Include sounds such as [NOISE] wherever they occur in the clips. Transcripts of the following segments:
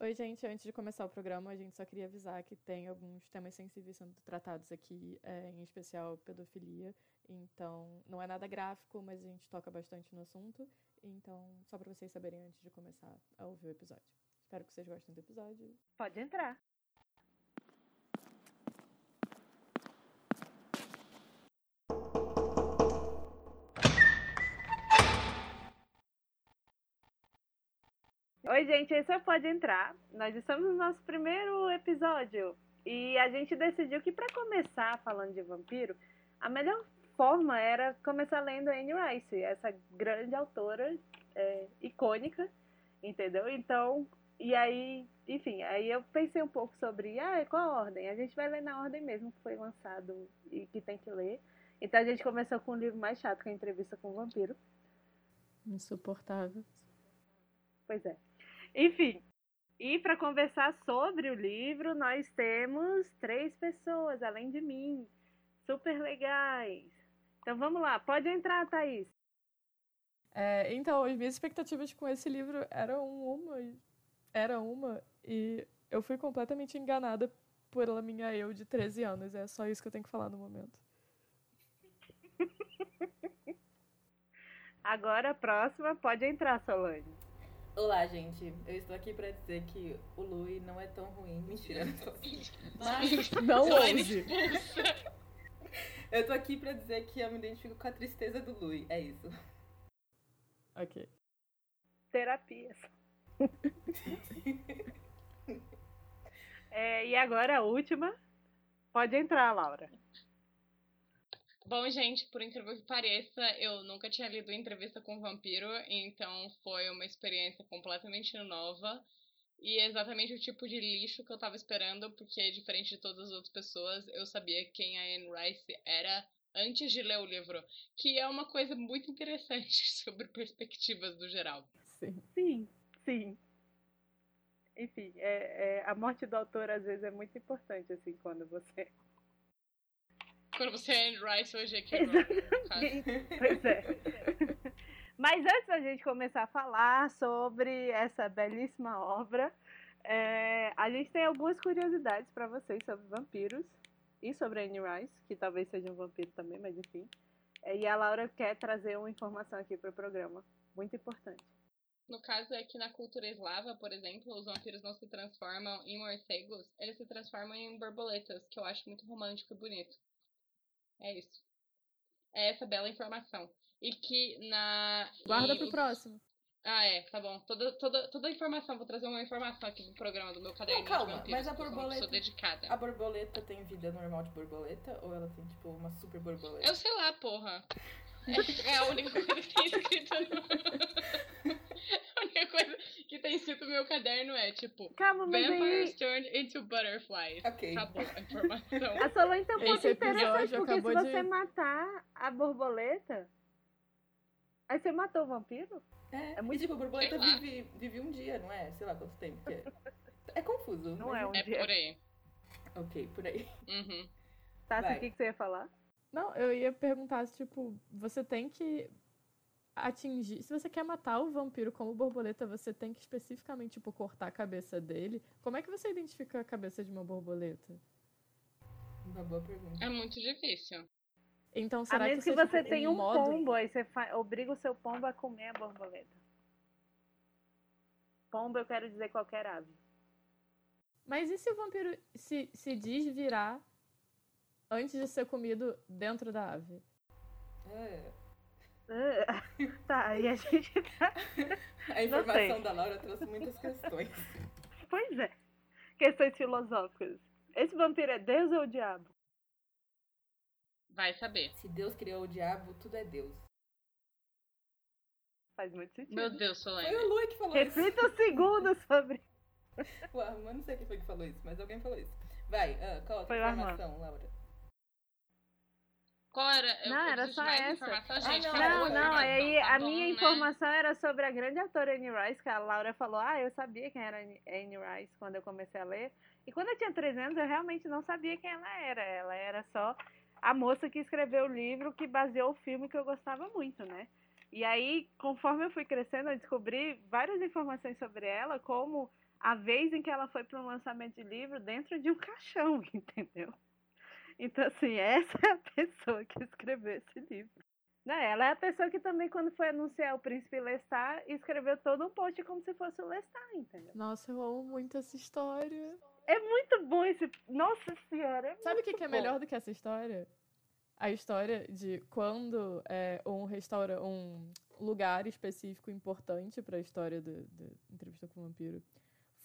Oi, gente. Antes de começar o programa, a gente só queria avisar que tem alguns temas sensíveis sendo tratados aqui, é, em especial pedofilia. Então, não é nada gráfico, mas a gente toca bastante no assunto. Então, só para vocês saberem antes de começar a ouvir o episódio. Espero que vocês gostem do episódio. Pode entrar. Oi, gente, é o Pode Entrar. Nós estamos no nosso primeiro episódio e a gente decidiu que para começar falando de vampiro, a melhor forma era começar lendo Anne Rice, essa grande autora é, icônica, entendeu? Então, e aí, enfim, aí eu pensei um pouco sobre, ah, qual a ordem? A gente vai ler na ordem mesmo que foi lançado e que tem que ler. Então a gente começou com o livro mais chato, que é a entrevista com o vampiro. Insuportável. Pois é. Enfim, e para conversar sobre o livro, nós temos três pessoas, além de mim, super legais. Então vamos lá, pode entrar, Thaís. É, então, as minhas expectativas com esse livro eram uma, era uma, e eu fui completamente enganada pela minha eu de 13 anos. É só isso que eu tenho que falar no momento. [LAUGHS] Agora a próxima, pode entrar, Solange. Olá, gente. Eu estou aqui para dizer que o Lui não é tão ruim. Mentira, não tô Mas [LAUGHS] não ouse. eu tô aqui para dizer que eu me identifico com a tristeza do Lui. É isso. Ok. Terapias. [LAUGHS] é, e agora a última. Pode entrar, Laura. Bom, gente, por incrível que pareça, eu nunca tinha lido entrevista com um vampiro, então foi uma experiência completamente nova e exatamente o tipo de lixo que eu tava esperando, porque diferente de todas as outras pessoas, eu sabia quem a Anne Rice era antes de ler o livro, que é uma coisa muito interessante [LAUGHS] sobre perspectivas do geral. Sim, sim. sim. Enfim, é, é, a morte do autor às vezes é muito importante, assim, quando você quando você é Anne Rice, hoje é que Pois é. Mas antes da gente começar a falar sobre essa belíssima obra, é, a gente tem algumas curiosidades para vocês sobre vampiros e sobre Anne Rice, que talvez seja um vampiro também, mas enfim. É, e a Laura quer trazer uma informação aqui para o programa, muito importante. No caso é que na cultura eslava, por exemplo, os vampiros não se transformam em morcegos, eles se transformam em borboletas, que eu acho muito romântico e bonito. É isso. É essa bela informação. E que na. Guarda e... pro próximo. Ah, é, tá bom. Toda, toda, toda a informação, vou trazer uma informação aqui do programa do meu caderno. Não, calma, mas a borboleta. Sou dedicada. A borboleta tem vida normal de borboleta ou ela tem, tipo, uma super borboleta? Eu sei lá, porra. É, a única coisa que tem escrito no. [LAUGHS] a única coisa que tem escrito no meu caderno é, tipo, Calma, Vampires aí... turn into butterflies. Ok. Acabou a informação. [LAUGHS] A Solange tem um ponto interessante, porque se você de... matar a borboleta, aí você matou o vampiro? É, é muito... E, tipo, a borboleta vive, vive um dia, não é? Sei lá quanto tempo que é. É confuso. Não é um é dia. É por aí. Ok, por aí. Uhum. Tá, o que, que você ia falar? Não, eu ia perguntar se, tipo, você tem que atingir. Se você quer matar o vampiro como borboleta, você tem que especificamente, tipo, cortar a cabeça dele. Como é que você identifica a cabeça de uma borboleta? Uma boa pergunta. É muito difícil. Então, será a menos que você, que você tem um modo... pombo, aí você fa... obriga o seu pombo a comer a borboleta. Pombo, eu quero dizer qualquer ave. Mas e se o vampiro se, se desvirar antes de ser comido dentro da ave? É. tá, e a gente tá. A informação da Laura trouxe muitas questões. Pois é. Questões filosóficas. Esse vampiro é Deus ou o diabo? Vai saber. Se Deus criou o diabo, tudo é Deus. Faz muito sentido. Meu Deus, Solange. Foi o Lu que falou Reflita isso. Reflita um segundo sobre. Ué, eu não sei quem foi que falou isso, mas alguém falou isso. Vai, uh, qual a informação, Laura? Qual era? Eu, não, eu era só essa. Gente, ah, não, não, não. Aí tá a bom, minha né? informação era sobre a grande autora Anne Rice, que a Laura falou: ah, eu sabia quem era Anne Rice quando eu comecei a ler. E quando eu tinha 3 anos, eu realmente não sabia quem ela era. Ela era só a moça que escreveu o livro que baseou o filme que eu gostava muito, né? E aí, conforme eu fui crescendo, eu descobri várias informações sobre ela, como a vez em que ela foi para um lançamento de livro dentro de um caixão, [LAUGHS] entendeu? Então, assim, [LAUGHS] essa é a pessoa que escreveu esse livro. Não, ela é a pessoa que também, quando foi anunciar o Príncipe Lestat, escreveu todo um post como se fosse o Lestat, entendeu? Nossa, eu amo muito essa história. É muito bom esse. Nossa Senhora! É Sabe o que, que, é melhor do que essa história? A história de quando é, um restaurante, um lugar específico importante para a história da entrevista com o vampiro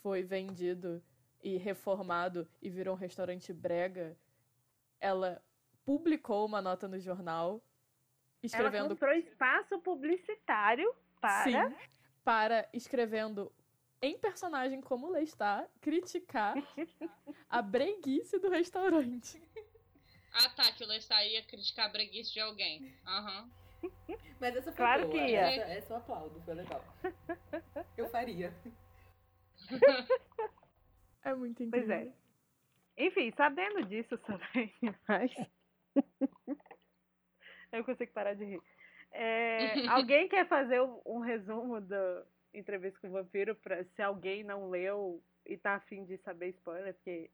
foi vendido e reformado e virou um restaurante brega, ela publicou uma nota no jornal escrevendo. Ela comprou espaço publicitário para. Sim, para escrevendo em personagem como Lestat criticar [LAUGHS] a breguice do restaurante. Ah, tá, que o Lestat ia criticar a breguice de alguém. Aham. Uhum. Mas essa foi claro boa. Que ia. Essa, essa eu aplaudo, foi legal. Eu faria. [LAUGHS] É muito incrível. Pois é. Enfim, sabendo disso [LAUGHS] também, mas. [LAUGHS] Eu consigo parar de rir. É, [LAUGHS] alguém quer fazer um resumo da entrevista com o vampiro para se alguém não leu e tá afim de saber spoiler, porque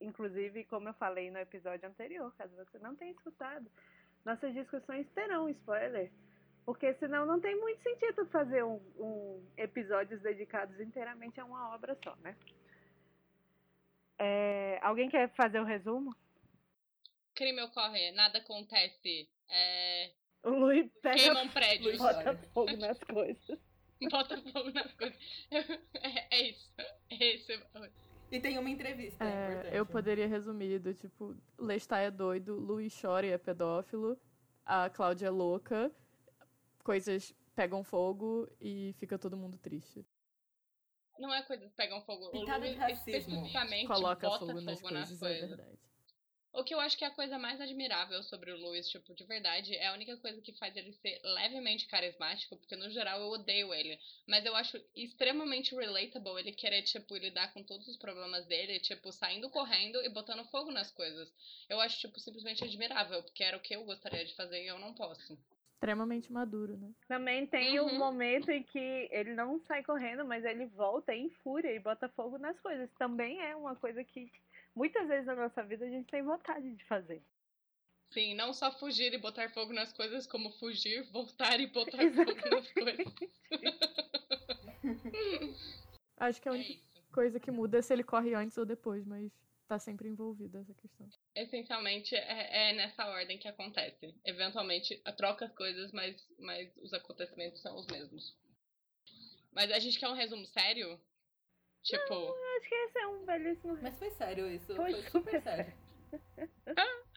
inclusive, como eu falei no episódio anterior, caso você não tenha escutado, nossas discussões terão spoiler. Porque senão não tem muito sentido fazer um, um episódios dedicados inteiramente a uma obra só, né? É, alguém quer fazer o um resumo? Crime ocorre, nada acontece. É... O Luiz pega Queimam prédios. bota fogo nas coisas. [LAUGHS] Bota fogo nas coisas. É, é isso. É isso. E tem uma entrevista, é, Eu poderia resumir do tipo, Lestat é doido, Luiz chora e é pedófilo, a Cláudia é louca, coisas pegam fogo e fica todo mundo triste. Não é coisas pegam fogo. Pitada o Luiz especificamente Coloca bota fogo, fogo nas, nas coisas, coisas. É verdade. O que eu acho que é a coisa mais admirável sobre o Lewis, tipo, de verdade, é a única coisa que faz ele ser levemente carismático, porque no geral eu odeio ele. Mas eu acho extremamente relatable ele querer, tipo, lidar com todos os problemas dele, tipo, saindo correndo e botando fogo nas coisas. Eu acho, tipo, simplesmente admirável, porque era o que eu gostaria de fazer e eu não posso. Extremamente maduro, né? Também tem uhum. um momento em que ele não sai correndo, mas ele volta em fúria e bota fogo nas coisas. Também é uma coisa que muitas vezes na nossa vida a gente tem vontade de fazer. Sim, não só fugir e botar fogo nas coisas, como fugir, voltar e botar [LAUGHS] fogo nas coisas. Acho que a é única é coisa que muda é se ele corre antes ou depois, mas tá sempre envolvida essa questão. Essencialmente é, é, nessa ordem que acontece. Eventualmente troca as coisas, mas, mas os acontecimentos são os mesmos. Mas a gente quer um resumo sério? Tipo. Não, acho que esse é um belíssimo. Mas foi sério isso. Foi, foi super sério. [LAUGHS]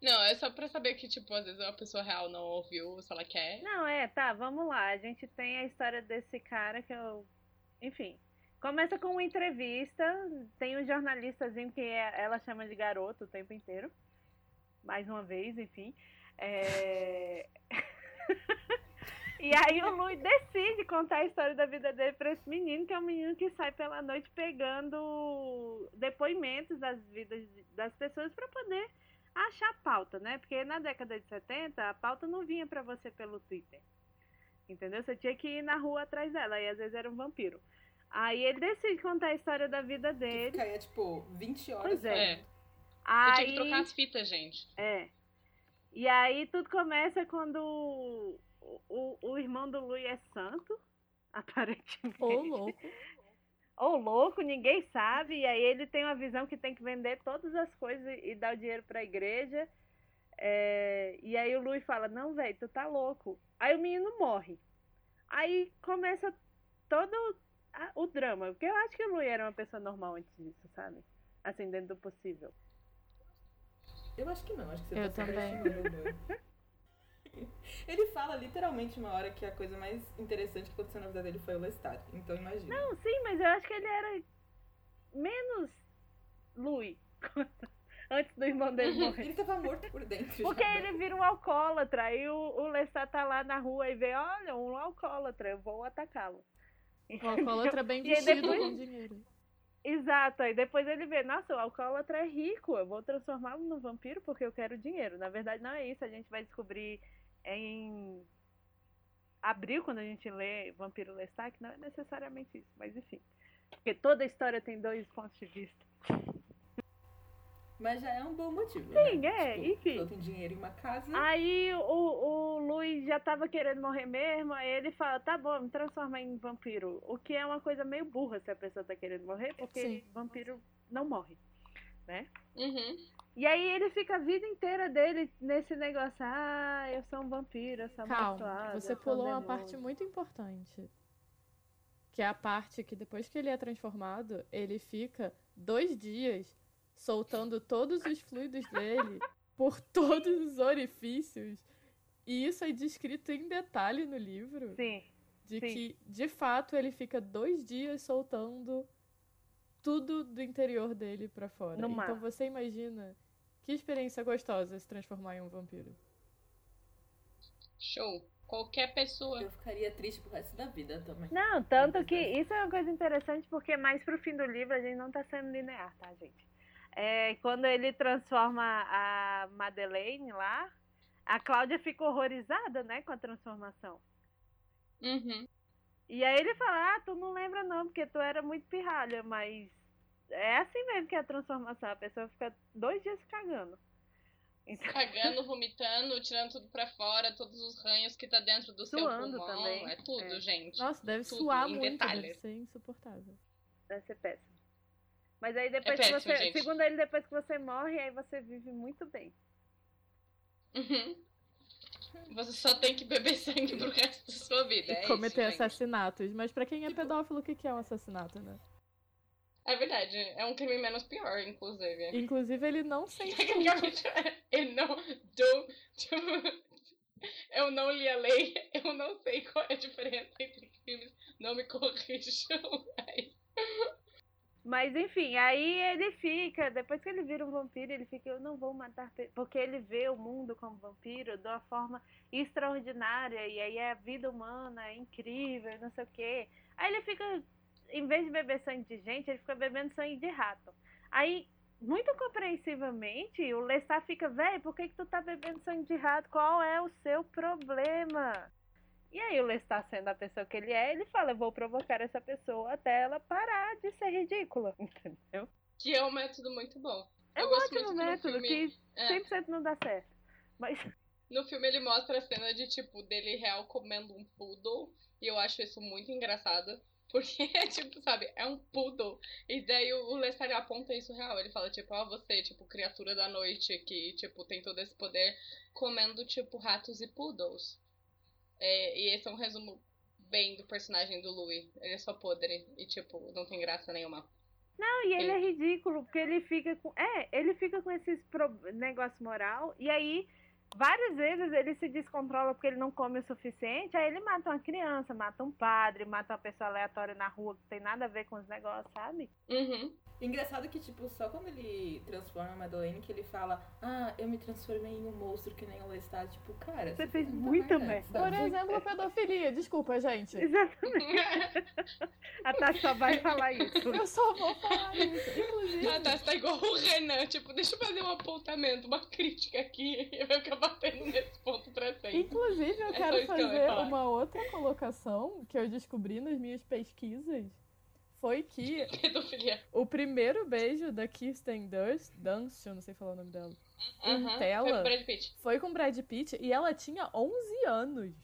Não, é só pra saber que, tipo, às vezes uma pessoa real não ouviu se ela quer. Não, é, tá, vamos lá. A gente tem a história desse cara que eu. Enfim. Começa com uma entrevista. Tem um jornalistazinho que é, ela chama de garoto o tempo inteiro. Mais uma vez, enfim. É... [LAUGHS] E aí o Lui decide contar a história da vida dele para esse menino, que é um menino que sai pela noite pegando depoimentos das vidas das pessoas para poder achar pauta, né? Porque na década de 70 a pauta não vinha para você pelo Twitter. Entendeu? Você tinha que ir na rua atrás dela, e às vezes era um vampiro. Aí ele decide contar a história da vida dele. Que ficaria, tipo, 20 horas. Pois é. é. Aí... Você tinha que trocar as fitas, gente. É. E aí tudo começa quando o, o irmão do Lui é santo, [LAUGHS] aparentemente. Ou louco. Ou louco, ninguém sabe. E aí ele tem uma visão que tem que vender todas as coisas e dar o dinheiro pra igreja. É, e aí o Lui fala, não, velho, tu tá louco. Aí o menino morre. Aí começa todo a, o drama. Porque eu acho que o Lui era uma pessoa normal antes disso, sabe? Assim, dentro do possível. Eu acho que não, acho que você eu tá também. [LAUGHS] Ele fala literalmente uma hora que a coisa mais interessante que aconteceu na vida dele foi o Lestat. Então imagina. Não, sim, mas eu acho que ele era menos Louis. [LAUGHS] Antes do irmão dele morrer. ele tava morto por dentro. Porque já, ele vira um alcoólatra e o, o Lestat tá lá na rua e vê, olha, um alcoólatra, eu vou atacá-lo. O alcoólatra bem vestido depois... com dinheiro. Exato, aí depois ele vê, nossa, o alcoólatra é rico, eu vou transformá-lo no vampiro porque eu quero dinheiro. Na verdade, não é isso, a gente vai descobrir em abril, quando a gente lê Vampiro Lestat, que não é necessariamente isso, mas enfim. Porque toda história tem dois pontos de vista. Mas já é um bom motivo. Sim, né? é, tipo, enfim. Eu tenho dinheiro em uma casa. Aí o, o Luiz já tava querendo morrer mesmo, aí ele fala, tá bom, me transforma em vampiro. O que é uma coisa meio burra se a pessoa tá querendo morrer, porque Sim. vampiro não morre, né? Uhum. E aí ele fica a vida inteira dele nesse negócio, ah, eu sou um vampiro, eu sou Calma, você eu sou pulou uma demônio." parte muito importante. Que é a parte que depois que ele é transformado, ele fica dois dias soltando todos os fluidos dele por [LAUGHS] todos os orifícios. E isso é descrito em detalhe no livro. Sim, De sim. que, de fato, ele fica dois dias soltando tudo do interior dele pra fora. No mar. então você imagina que experiência gostosa se transformar em um vampiro. Show. Qualquer pessoa. Eu ficaria triste pro resto da vida também. Não, tanto que isso é uma coisa interessante porque mais pro fim do livro a gente não tá sendo linear, tá, gente? É, quando ele transforma a Madeleine lá, a Cláudia fica horrorizada, né, com a transformação. Uhum. E aí ele fala, ah, tu não lembra não, porque tu era muito pirralha, mas é assim mesmo que é a transformação, a pessoa fica dois dias cagando. Então, Cagando, [LAUGHS] vomitando, tirando tudo pra fora, todos os ranhos que tá dentro do seu Suando pulmão. também, É tudo, é. gente. Nossa, deve Tudo, suar muito, detalhe. deve ser insuportável. deve ser péssimo. Mas aí depois É que péssimo, você, gente. segundo ele, depois que você morre, aí você vive muito bem. Uhum. Você só tem que beber sangue pro resto da sua vida. E é cometer isso, assassinatos. Mas pra quem é Tipo- pedófilo, o que que é um assassinato, né? É verdade. É um crime menos pior, inclusive. Inclusive, ele não [LAUGHS] sente. Tecnicamente, eu não. Do, do- [LAUGHS] eu não li a lei, eu não sei qual é a diferença entre crimes. Não me corrijam. [LAUGHS] mas- Mas enfim, aí ele fica, depois que ele vira um vampiro, ele fica, eu não vou matar, pe-", porque ele vê o mundo como vampiro de uma forma extraordinária, e aí a vida humana é incrível, não sei o quê. Aí ele fica, em vez de beber sangue de gente, ele fica bebendo sangue de rato. Aí, muito compreensivamente, o Lestat fica, véi, por que, que tu tá bebendo sangue de rato? Qual é o seu problema? E aí o Lestat, sendo a pessoa que ele é, ele fala, eu vou provocar essa pessoa até ela parar de ser ridícula, [LAUGHS] entendeu? Que é um método muito bom. É Eu um gosto ótimo método que É. 100% não dá certo. Mas [LAUGHS] No filme ele mostra a cena de, tipo, dele real comendo um poodle. E eu acho isso muito engraçado. [LAUGHS] Porque, tipo, sabe, é um poodle. E daí o Lestat aponta isso real. Ele fala, tipo, ó, você, tipo, criatura da noite que, tipo, tem todo esse poder comendo, tipo, ratos e poodles. É, e esse é um resumo bem do personagem do Louis. Ele é só podre e, tipo, não tem graça nenhuma. não, e ele é ridículo, porque ele fica com. É, ele fica com esses pro... negócio moral, e aí. Várias vezes ele se descontrola porque ele não come o suficiente, aí ele mata uma criança, mata um padre, mata uma pessoa aleatória na rua que tem nada a ver com os negócios, sabe? Uhum. Engraçado que, tipo, só quando ele transforma a Madeleine que ele fala Ah, eu me transformei em um monstro que nem o Lestat. Tipo, cara... Você fez fez muita merda, merda. Por exemplo, pedofilia. Desculpa, gente. Exatamente. [LAUGHS] A Tati só vai falar isso. Eu só vou falar isso. Inclusive, tá, você tá igual o Renan, tipo, deixa eu fazer um apontamento, uma crítica aqui, e vai ficar batendo nesse ponto pra sempre. inclusive eu É quero eu fazer falar. uma outra colocação que eu descobri nas minhas pesquisas. Foi que [LAUGHS] Pedofilia. o primeiro beijo da Kirsten Dunst, Dunst, eu não sei falar o nome dela, Aham, tela? Foi com Brad Pitt. foi com Brad Pitt e ela tinha 11 anos,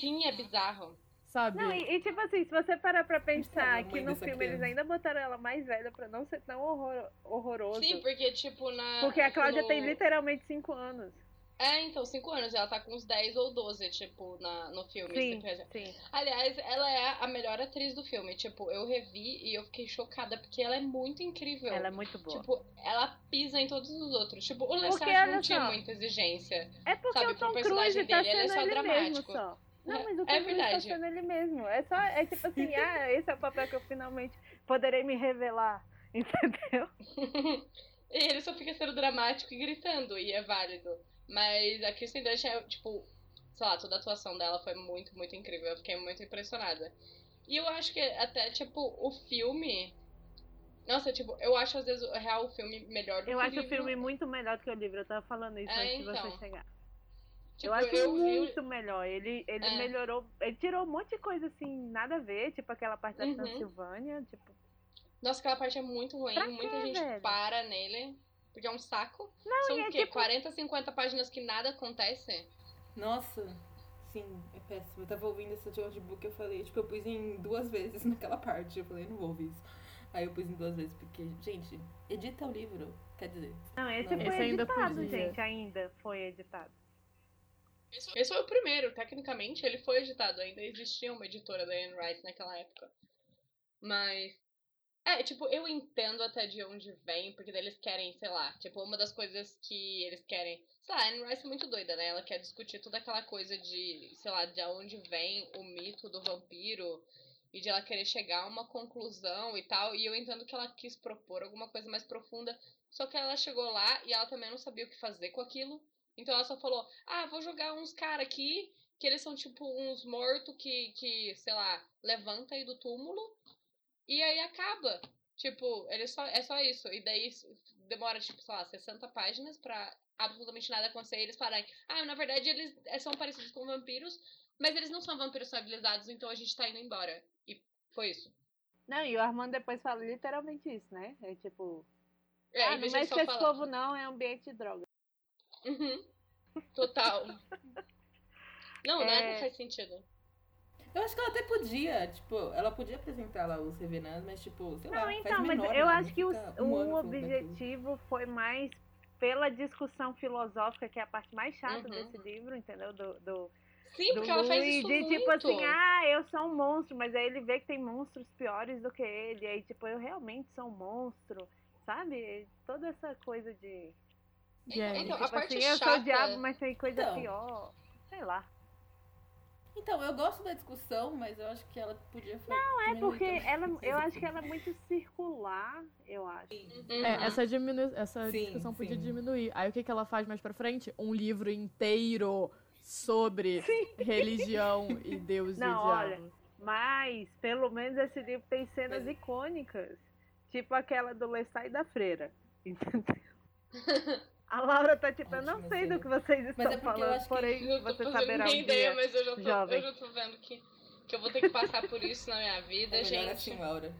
Sim, é bizarro. sabe? Não, e, e, tipo assim, se você parar pra pensar que no filme criança. eles ainda botaram ela mais velha pra não ser tão horror, horroroso. Sim, porque, tipo, na. Porque a Cláudia no- tem literalmente 5 anos. É, então, 5 anos. Ela tá com uns 10 ou 12, tipo, na, no filme. Sim, você pensa. sim. Aliás, ela é a melhor atriz do filme. Tipo, eu revi e eu fiquei chocada, porque ela é muito incrível. Ela é muito boa. Tipo, ela pisa em todos os outros. Tipo, o Lestat não tinha só. muita exigência. É porque sabe, o Tom personagem Cruise tá dele, ele é sendo só ele mesmo dramático. só. Não, É- mas o Tom é Cruise tá sendo ele mesmo. É só, é tipo assim, [LAUGHS] ah, esse é o papel que eu finalmente poderei me revelar. [LAUGHS] Entendeu? [LAUGHS] e ele só fica sendo dramático e gritando, e é válido. Mas a Kristen Dunst é, tipo, sei lá, toda a atuação dela foi muito, muito incrível. Eu fiquei muito impressionada. E eu acho que até, tipo, o filme. Nossa, tipo, eu acho às vezes o real o filme melhor do Eu que acho o livro. filme muito melhor do que o livro. Eu tava falando isso É, antes de então. você chegar. Tipo, eu acho eu vi o- muito melhor. Ele, ele É. melhorou. Ele tirou um monte de coisa assim, nada a ver, tipo aquela parte da Uhum. Transilvânia, tipo. Nossa, aquela parte é muito ruim. Pra Muita quê, gente velho? para nele. Porque é um saco. Não, São é o quê? tipo- 40, 50 páginas que nada acontece? Nossa, sim, é péssimo. Eu tava ouvindo esse audiobook eu falei, tipo, eu pus em duas vezes [LAUGHS] naquela parte. Eu falei, não vou ouvir isso. Aí eu pus em duas vezes, porque, gente, edita o livro. Quer dizer, Não, esse Não, foi esse ainda editado, podia. gente. Ainda foi editado. Esse esse foi o primeiro, tecnicamente ele foi editado, ainda existia uma editora da Anne Rice naquela época. Mas. É, tipo, eu entendo até de onde vem, porque daí eles querem, sei lá, tipo, uma das coisas que eles querem. Sei lá, a Anne Rice é muito doida, né? Ela quer discutir toda aquela coisa de, sei lá, de onde vem o mito do vampiro e de ela querer chegar a uma conclusão e tal. E eu entendo que ela quis propor alguma coisa mais profunda, só que ela chegou lá e ela também não sabia o que fazer com aquilo. Então ela só falou: ah, vou jogar uns caras aqui, que eles são tipo uns mortos que, que, sei lá, levanta aí do túmulo. E aí acaba. Tipo, ele só, é só isso. E daí demora, tipo, sei lá, 60 páginas pra absolutamente nada acontecer. E eles falarem, ah, na verdade eles é, são parecidos com vampiros, mas eles não são vampiros civilizados, então a gente tá indo embora. E foi isso. Não, e o Armando depois fala literalmente isso, né? É tipo, É, ah, não mexe com esse povo não, é ambiente de droga. Uhum. Total. [LAUGHS] Não, nada É. faz sentido. Eu acho que ela até podia, tipo, ela podia apresentar lá os Revenants, mas, tipo, sei lá, Não, faz então, mas menor, eu né? acho que o, um o falando daquilo. objetivo foi mais pela discussão filosófica, que é a parte mais chata Uhum. desse livro, entendeu? Do, do, Sim, do porque ela faz isso de muito. tipo assim, ah, eu sou um monstro, mas aí ele vê que tem monstros piores do que ele, aí tipo, eu realmente sou um monstro, sabe? Toda essa coisa de. Então, a tipo parte assim, eu sou chata- o diabo, mas tem coisa Então. pior. Sei lá. Então, eu gosto da discussão, mas eu acho que ela podia Não, é porque ela, eu acho que ela é muito circular, eu acho. Uhum. É, essa, diminu essa Sim, discussão podia sim. diminuir. Aí o que, que ela faz mais pra frente? Um livro inteiro sobre religião e Deus Não, e o olha. Mas, pelo menos esse livro tem cenas Mas- icônicas. Tipo aquela do Lestat e da Freira. [LAUGHS] Entendeu? [LAUGHS] A Laura tá tipo, eu não sei do que vocês estão é porque eu falando, porém Eu você saberá um ideia, dia. mas eu já, tô, jovem. eu já tô vendo que, que eu vou ter que passar por isso na minha vida, É gente. assim, Laura.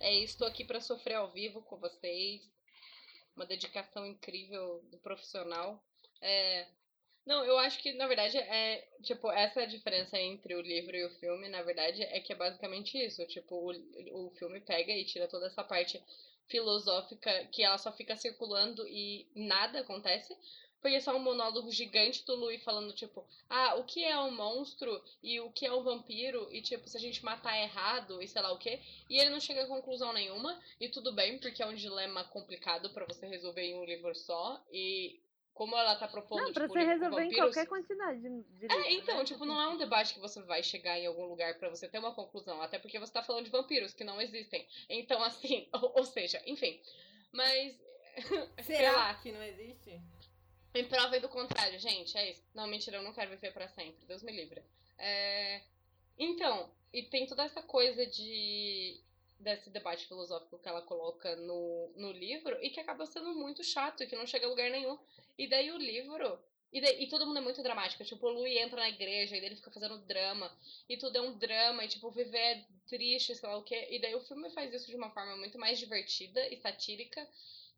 É isso, tô aqui pra sofrer ao vivo com vocês. Uma dedicação incrível do profissional. É, Não, eu acho que, na verdade, é. Tipo, essa é a diferença entre o livro e o filme, na verdade, é que é basicamente isso. Tipo, o, o filme pega e tira toda essa parte filosófica que ela só fica circulando e nada acontece. Porque é só um monólogo gigante do Louis falando, tipo, ah, o que é um monstro e o que é um vampiro, e tipo, se a gente matar errado e sei lá o quê. E ele não chega a conclusão nenhuma, e tudo bem, porque é um dilema complicado pra você resolver em um livro só. E como ela tá propondo, Não, pra tipo, você resolver em vampiros- qualquer quantidade de, é, então, né? tipo, não é um debate que você vai chegar em algum lugar pra você ter uma conclusão, até porque você tá falando de vampiros que não existem. Então, assim, [LAUGHS] ou, ou seja, enfim. Mas. [LAUGHS] sei Será lá, que não existe? me provem do contrário, gente. É isso. Não, mentira, eu não quero viver pra sempre. Deus me livre. É, Então, e tem toda essa coisa de desse debate filosófico que ela coloca no, no livro e que acaba sendo muito chato que não chega a lugar nenhum. E daí o livro. E, daí- e todo mundo é muito dramático. Tipo, o Louis entra na igreja e ele fica fazendo drama. E tudo é um drama. E, tipo, viver é triste, sei lá o quê. E daí o filme faz isso de uma forma muito mais divertida e satírica.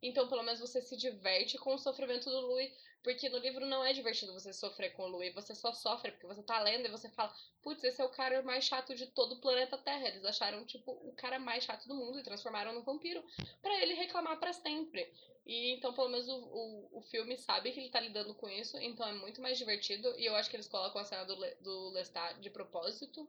Então, pelo menos você se diverte com o sofrimento do Louis. Porque no livro não é divertido você sofrer com o Louis. Você só sofre porque você tá lendo e você fala: Putz, esse é o cara mais chato de todo o planeta Terra. Eles acharam, tipo, o cara mais chato do mundo e transformaram num vampiro pra ele reclamar pra sempre. E então, pelo menos, o, o, o filme sabe que ele tá lidando com isso. Então é muito mais divertido. E eu acho que eles colocam a cena do, do Lestat de propósito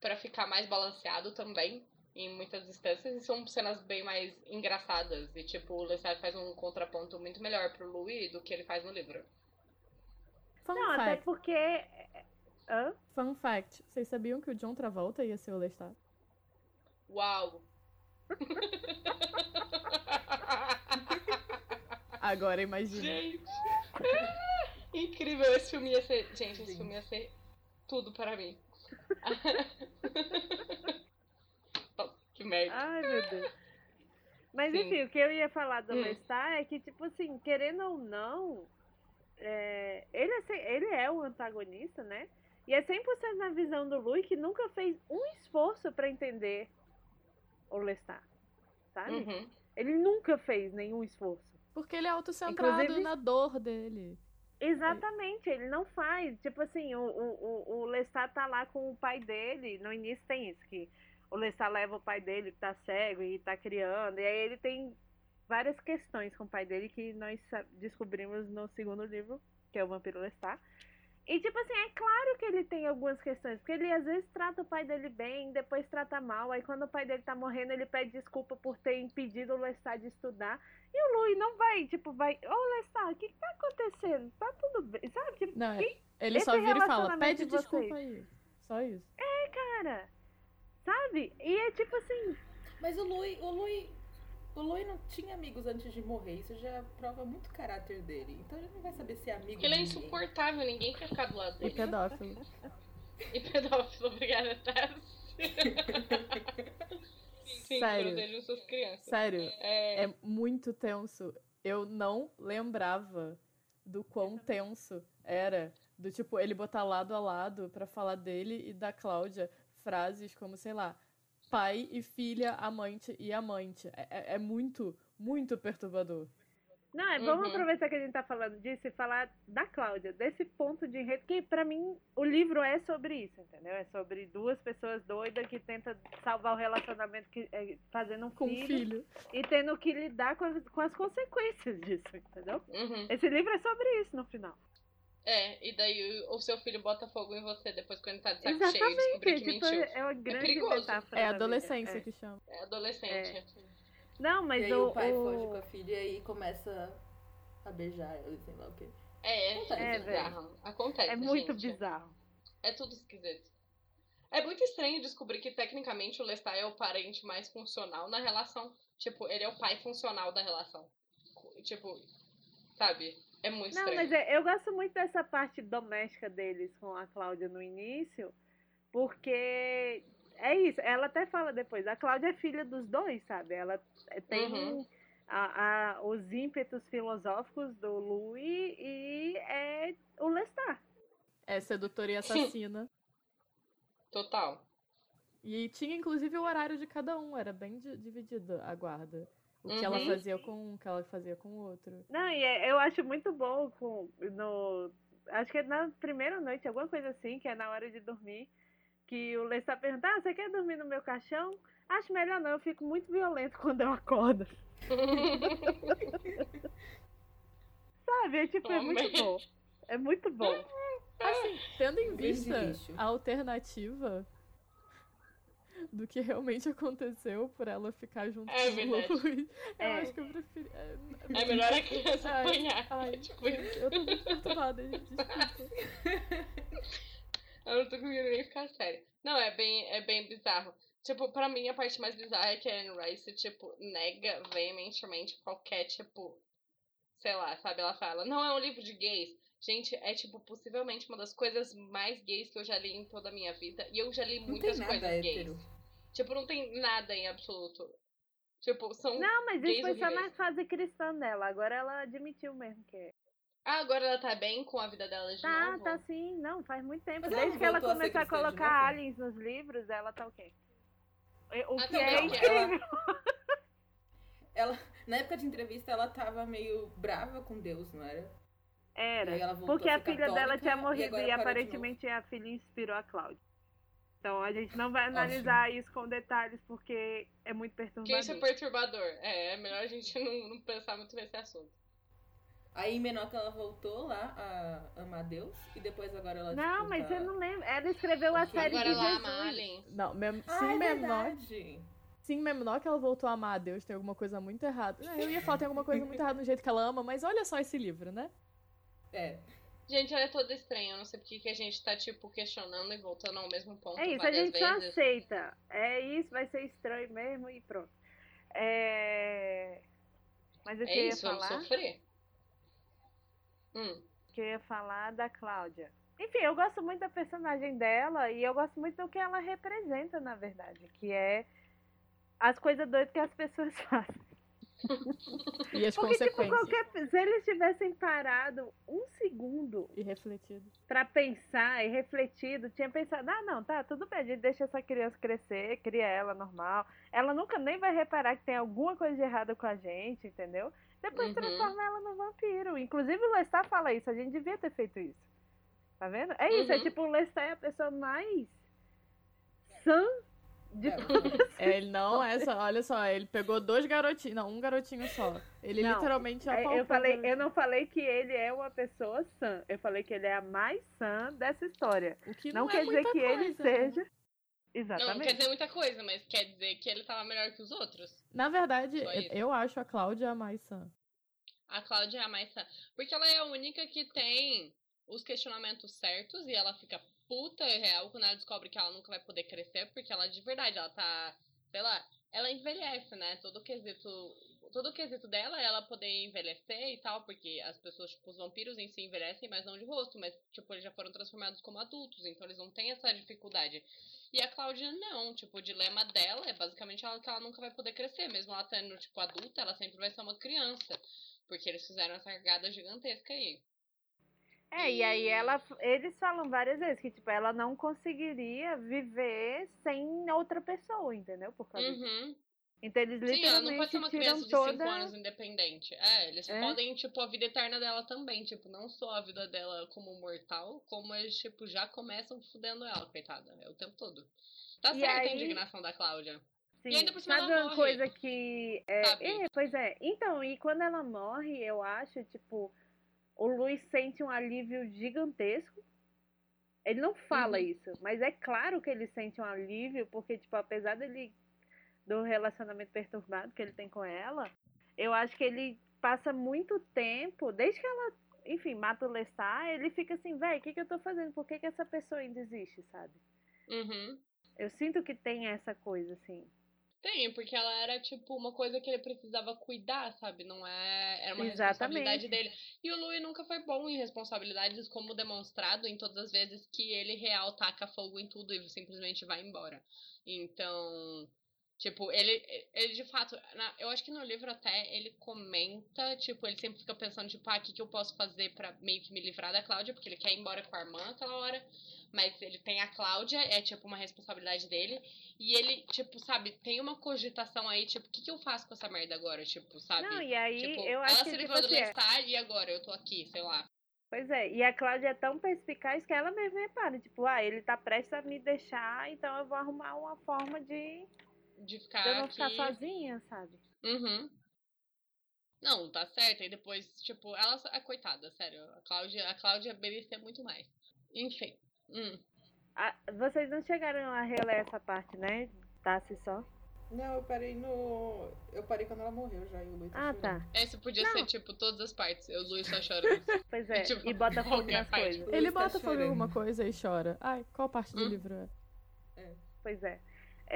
pra ficar mais balanceado também em muitas instâncias e são cenas bem mais engraçadas e tipo o Lestat faz um contraponto muito melhor pro Louis do que ele faz no livro. Fun Não, até fact. porque. Hã? Fun fact. Vocês sabiam que o John Travolta ia ser o Lestat? Uau! [LAUGHS] Agora imagina. gente, [LAUGHS] incrível esse filme ia ser, gente, esse filme ia ser tudo para mim. [LAUGHS] Merda. Ai, meu Deus. Mas Sim. enfim, o que eu ia falar do Hum. Lestat é que, tipo assim, querendo ou não, é, ele, é, ele é o antagonista, né? E é 100% na visão do Louis que nunca fez um esforço pra entender o Lestat. sabe? Uhum. Ele nunca fez nenhum esforço. Porque ele é autocentrado Inclusive- na dor dele. Exatamente, ele não faz. Tipo assim, o, o, o- o Lestat tá lá com o pai dele. No início tem isso, que o Lestat leva o pai dele que tá cego e tá criando. E aí ele tem várias questões com o pai dele que nós descobrimos no segundo livro, que é o Vampiro Lestat. E tipo assim, é claro que ele tem algumas questões, porque ele às vezes trata o pai dele bem, depois trata mal. Aí quando o pai dele tá morrendo, ele pede desculpa por ter impedido o Lestat de estudar. E o Louis não vai, tipo, vai, ô Lestat, o que, que tá acontecendo? Tá tudo bem, sabe? Tipo, Não, que ele esse só vira e fala, pede de vocês?" desculpa aí. Só isso. cara, sabe? E é tipo assim, Mas o Lui, o Lui, o Lui não tinha amigos antes de morrer. Isso já prova muito o caráter dele. Então ele não vai saber ser amigo Porque ele é insuportável, ninguém quer ficar do lado E dele. pedófilo. E pedófilo, obrigada, Tess. [LAUGHS] Sim, Sério. suas crianças. Sério, É, é muito tenso. Eu não lembrava do quão tenso era. Do tipo, ele botar lado a lado pra falar dele e da Cláudia frases como, sei lá, pai e filha, amante e amante. É, é- é muito, muito perturbador. Não, é vamos Uhum. aproveitar que a gente tá falando disso e falar da Cláudia, desse ponto de enredo, que pra mim o livro é sobre isso, entendeu? É sobre duas pessoas doidas que tentam salvar o relacionamento que, é, fazendo um Com filho, filho. e tendo que lidar com as, com as consequências disso, entendeu? uhum. Esse livro é sobre isso no final. É, e daí o, o seu filho bota fogo em você depois quando ele tá de saco cheio e Exatamente, descobrir que tipo, mentiu. é uma grande perigoso. metáfora. É adolescência é. que chama. É adolescente. Não, mas e aí o, o pai o- foge com a filha e aí começa a beijar ela, sei lá o quê. É, é, É, bizarro. Acontece. é muito gente. bizarro. É tudo esquisito. É muito estranho descobrir que tecnicamente o Lestat é o parente mais funcional na relação. Tipo, ele é o pai funcional da relação. Tipo, sabe? É muito Não, estranho. mas é- eu gosto muito dessa parte doméstica deles com a Cláudia no início, porque é isso, ela até fala depois, a Cláudia é filha dos dois, sabe? Ela é- tem Uhum. a- a- os ímpetos filosóficos do Louis e é o Lestat. É sedutora e assassina. Total. E tinha inclusive o horário de cada um, era bem di- dividido a guarda. O que ela Uhum. fazia com um, o que ela fazia com o outro. Não, e é- eu acho muito bom com, no. Acho que é na primeira noite, alguma coisa assim, que é na hora de dormir, que o Lestat pergunta, ah, você quer dormir no meu caixão? Acho melhor não, eu fico muito violento [LAUGHS] quando eu acordo. [LAUGHS] Sabe? É tipo, é muito bom. É muito bom. Assim, tendo em vista a alternativa do que realmente [LAUGHS] aconteceu por ela ficar junto É com o. Luiz, eu É. acho que eu prefiro. É, É melhor a [LAUGHS] criança Ai, apanhar. ai. [LAUGHS] É tipo. Eu tô muito perturbada, gente. Desculpa. Eu não tô conseguindo nem ficar séria. Não, é bem, é bem bizarro. Tipo, pra mim, a parte mais bizarra é que a Anne Rice, tipo, nega veementemente qualquer, tipo, sei lá, sabe? Ela fala, não é um livro de gays. Gente, é, tipo, possivelmente uma das coisas mais gays que eu já li em toda a minha vida. E eu já li Não muitas coisas nada gays. Tipo, não tem nada em absoluto. Tipo, são... Não, mas isso foi só na fase cristã dela. Agora ela admitiu mesmo que é. Ah, agora ela tá bem com a vida dela de Tá, novo? tá sim. Não, faz muito tempo. Mas ela Desde não que ela a começou a de colocar aliens nos livros, ela tá ok. O Ah, que tá é bem, incrível. [LAUGHS] Ela, na época de entrevista, ela tava meio brava com Deus, não era? E Era. ela Porque a a filha dela tinha e morrido e, de aparentemente a filha inspirou a Cláudia. Então a gente não vai analisar isso com detalhes porque é muito perturbador. isso é perturbador. É, é melhor a gente [LAUGHS] não, não pensar muito nesse assunto. Aí em Menoca ela voltou lá a amar Deus e depois agora ela Não, tipo, mas tá... eu não lembro. Ela escreveu a série Agora de ela Jesus. ama aliens. Não, mem Ah, sim, é menor. verdade. Sim, menor que ela voltou a amar a Deus, tem alguma coisa muito errada. É, Eu ia falar, tem alguma coisa muito errada no jeito que ela ama, mas olha só esse livro, né? É. Gente, ela é toda estranha. Eu não sei porque que a gente tá, tipo, questionando e voltando ao mesmo ponto É isso, a gente só vezes. aceita. É isso, vai ser estranho mesmo e pronto. É... Mas É eu ia isso, vamos falar? sofrer. Hum. que eu ia falar da Cláudia. Enfim, eu gosto muito da personagem dela e eu gosto muito do que ela representa, na verdade, que é as coisas doidas que as [LAUGHS] pessoas fazem. E as Porque, tipo, consequências. qualquer... se eles tivessem parado um segundo E refletido. pra pensar e refletido, tinha pensado, ah, não, tá, tudo bem, a gente deixa essa criança crescer, cria ela normal. Ela nunca nem vai reparar que tem alguma coisa de errado com a gente, entendeu? Depois Uhum. transforma ela no vampiro. Inclusive o Lestat fala isso, a gente devia ter feito isso. Tá vendo? É isso, é Uhum. tipo, o Lestat é a pessoa mais sã de É. todas. É, ele não é só, olha só, ele pegou dois garotinhos, não, um garotinho só. Ele Não, literalmente É, apalpou Eu, falei, eu não falei que ele é uma pessoa sã. Eu falei que ele é a mais sã dessa história. O que Não, não, quer é dizer muita que ele coisa, né? seja. Não, não Exatamente. quer dizer muita coisa, mas quer dizer que ele tava melhor que os outros. Na verdade, eu acho a Cláudia a mais sã. A Cláudia é a mais sã. Porque ela é a única que tem os questionamentos certos e ela fica puta e real quando ela descobre que ela nunca vai poder crescer, porque ela de verdade, ela tá, sei lá, ela envelhece, né? Todo o quesito, todo o quesito dela é ela poder envelhecer e tal, porque as pessoas, tipo, os vampiros em si envelhecem, mas não de rosto, mas tipo, eles já foram transformados como adultos, então eles não têm essa dificuldade. E a Cláudia não, tipo, o dilema dela é basicamente ela que ela nunca vai poder crescer, mesmo ela sendo, tipo, adulta, ela sempre vai ser uma criança. Porque eles fizeram essa cagada gigantesca aí. É, e aí ela, eles falam várias vezes que, tipo, ela não conseguiria viver sem outra pessoa, entendeu? Por causa disso. Uhum. Então eles Sim, ela não pode ser literalmente uma criança de 5 toda. anos independente. É, eles É. podem, tipo, a vida eterna dela também. Tipo, não só a vida dela como mortal, como eles, tipo, já começam fudendo ela, coitada. É o tempo todo. Tá E certa a aí- indignação da Cláudia. Sim. E ainda por cima Sabe ela uma morre. coisa que. É, é, pois é. Então, e quando ela morre, eu acho, tipo, o Luiz sente um alívio gigantesco. Ele não fala Uhum. isso, mas é claro que ele sente um alívio, porque, tipo, apesar dele. do relacionamento perturbado que ele tem com ela, eu acho que ele passa muito tempo, desde que ela, enfim, mata o Lestat, ele fica assim, véi, o que, que eu tô fazendo? Por que, que essa pessoa ainda existe, sabe? Uhum. Eu sinto que tem essa coisa, assim. Tem, porque ela era, tipo, uma coisa que ele precisava cuidar, sabe? Não é. Era uma Exatamente. responsabilidade dele. E o Louis nunca foi bom em responsabilidades, como demonstrado em todas as vezes que ele real taca fogo em tudo e simplesmente vai embora. Então. Tipo, ele, ele de fato, na- eu acho que no livro até ele comenta, tipo, ele sempre fica pensando, tipo, ah, o que, que eu posso fazer pra meio que me livrar da Cláudia, porque ele quer ir embora com a irmã aquela hora, mas ele tem a Cláudia, é tipo uma responsabilidade dele, e ele, tipo, sabe, tem uma cogitação aí, tipo, o que, que eu faço com essa merda agora, tipo, sabe? Não, e aí tipo, eu ela acho se livrou do assim, é- Lestat e agora eu tô aqui, sei lá. Pois é, e a Cláudia é tão perspicaz que ela mesma repara, tipo, ah, ele tá prestes a me deixar, então eu vou arrumar uma forma de, De ficar eu não aqui. ficar sozinha, sabe? Uhum. Não, tá certo. E depois, tipo, ela. A coitada, sério. A Cláudia, a Cláudia merecia muito mais. Enfim. Hum. Ah, vocês não chegaram a reler essa parte, né? Tassi só. Não, eu parei no. Eu parei quando ela morreu já e o Luiz tá Ah, chorando. tá. Esse podia Não. ser, tipo, todas as partes. Eu, Luiz, só chorando. [LAUGHS] Pois é, [LAUGHS] Tipo, e bota fogo qualquer nas coisas. Ele tá bota fogo em alguma coisa e chora. Ai, qual parte do Hum? livro é? Pois é.